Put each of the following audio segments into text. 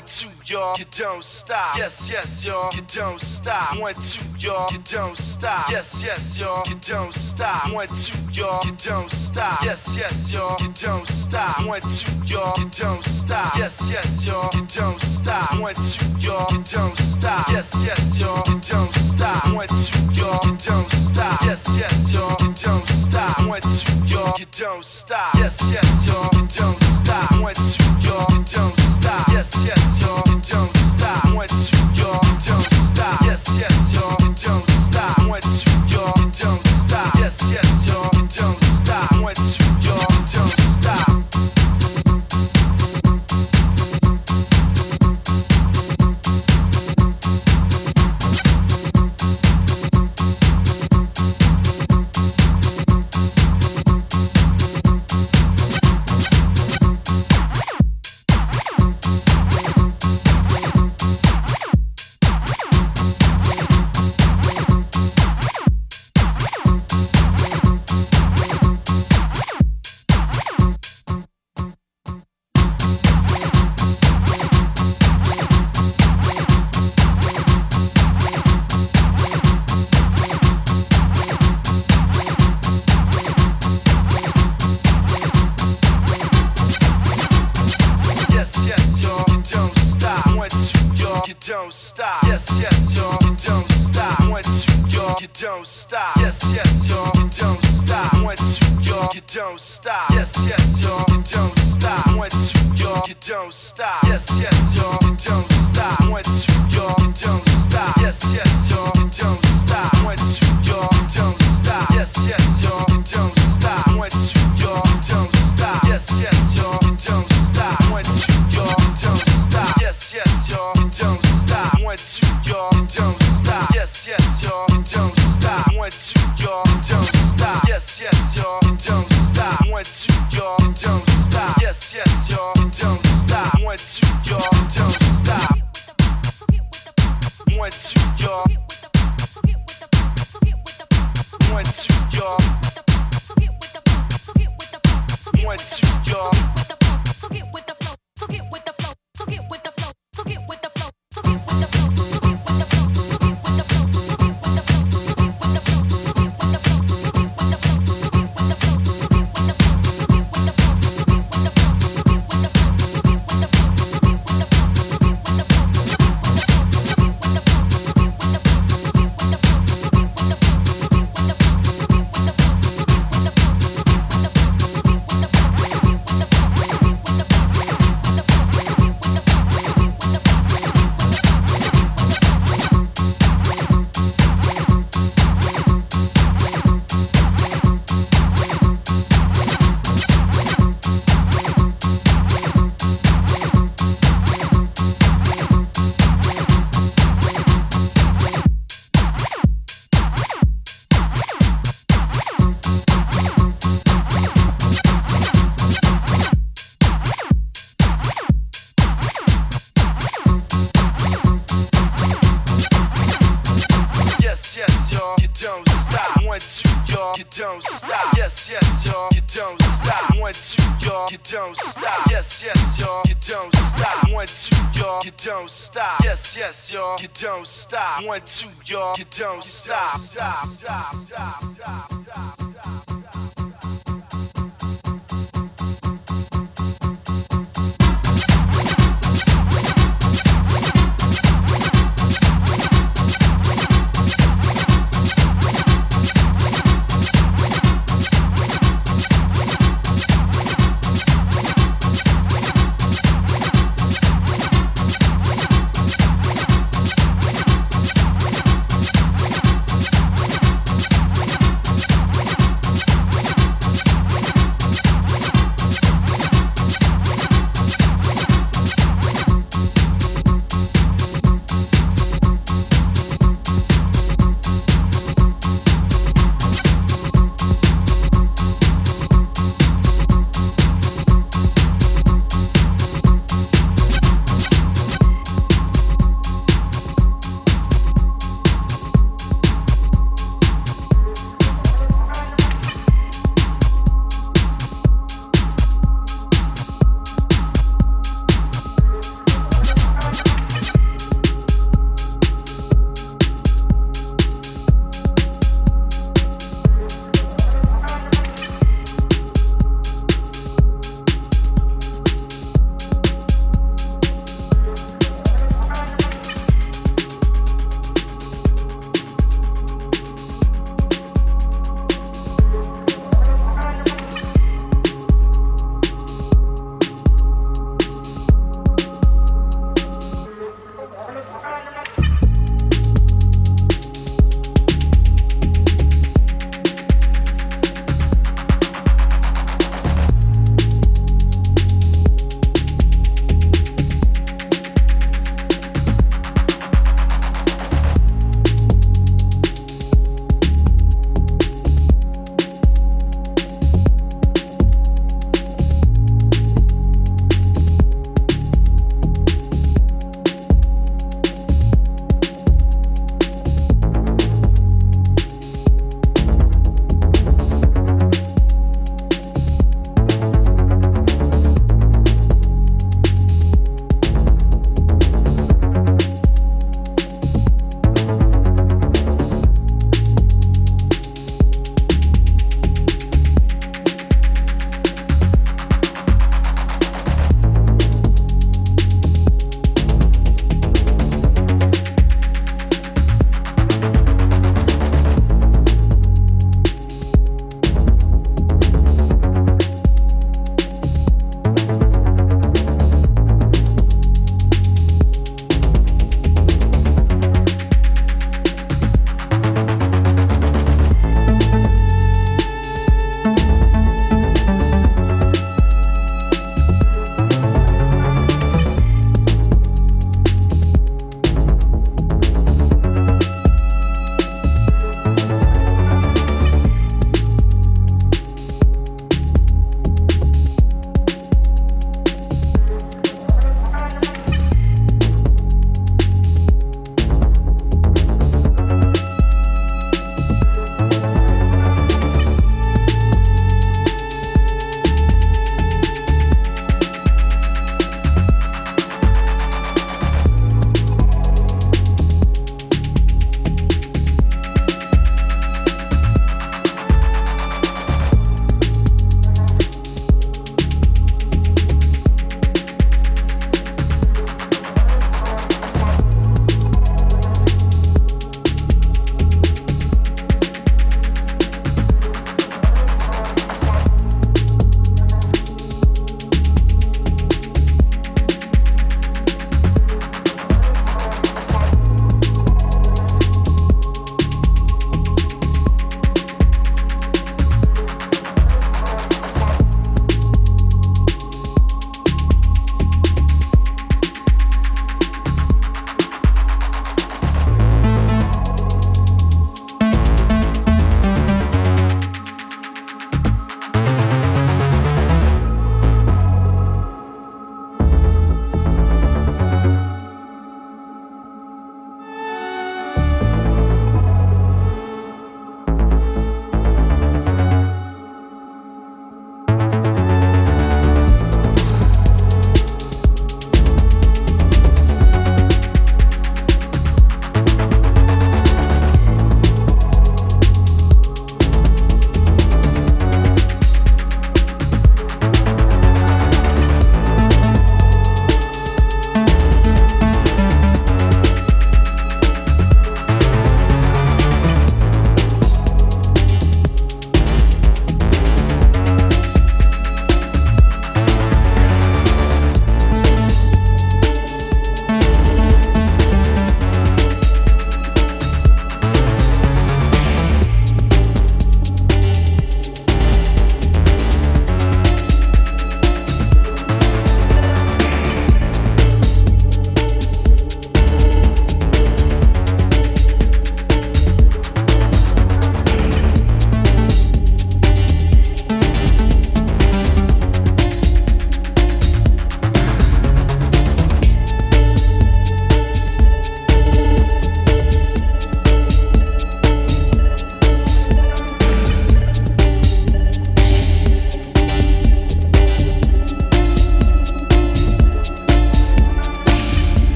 One, two, y'all, you don't stop. Yes, yes, y'all, you don't stop. One, two, y'all, you don't stop. Yes, yes, y'all, you don't stop. One, two, y'all, you don't stop. Yes, yes, y'all, you don't stop. One, two, y'all, you don't stop. Yes, yes, y'all, you don't stop. One, two, y'all, you don't stop. Yes, yes, y'all, you don't stop. One, two, y'all, you don't stop. Yes, yes, y'all, you don't stop. One, two, y'all, you don't stop. Yes, yes, y'all. stop.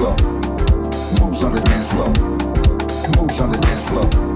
floor. Moves on the dance floor. Moves on the dance floor.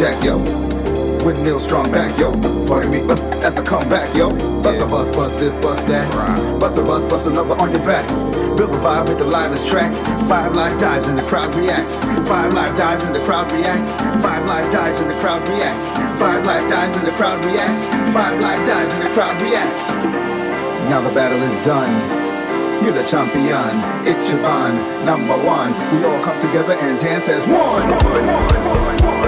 jack, yo. Windmill strong back, yo. Party me uh, as I come back, yo. Bust yeah. a bus, bust this, bust that. Bust a bus, bust another on your back. Build a vibe with the livest track. Five live dives and the crowd reacts. Five live dives and the crowd reacts. Five live dives and the crowd reacts. Five live dives and the crowd reacts. Five live dives and the crowd reacts. Now the battle is done. You're the champion, Ichiban, number one. We all come together and dance as one. one, one, one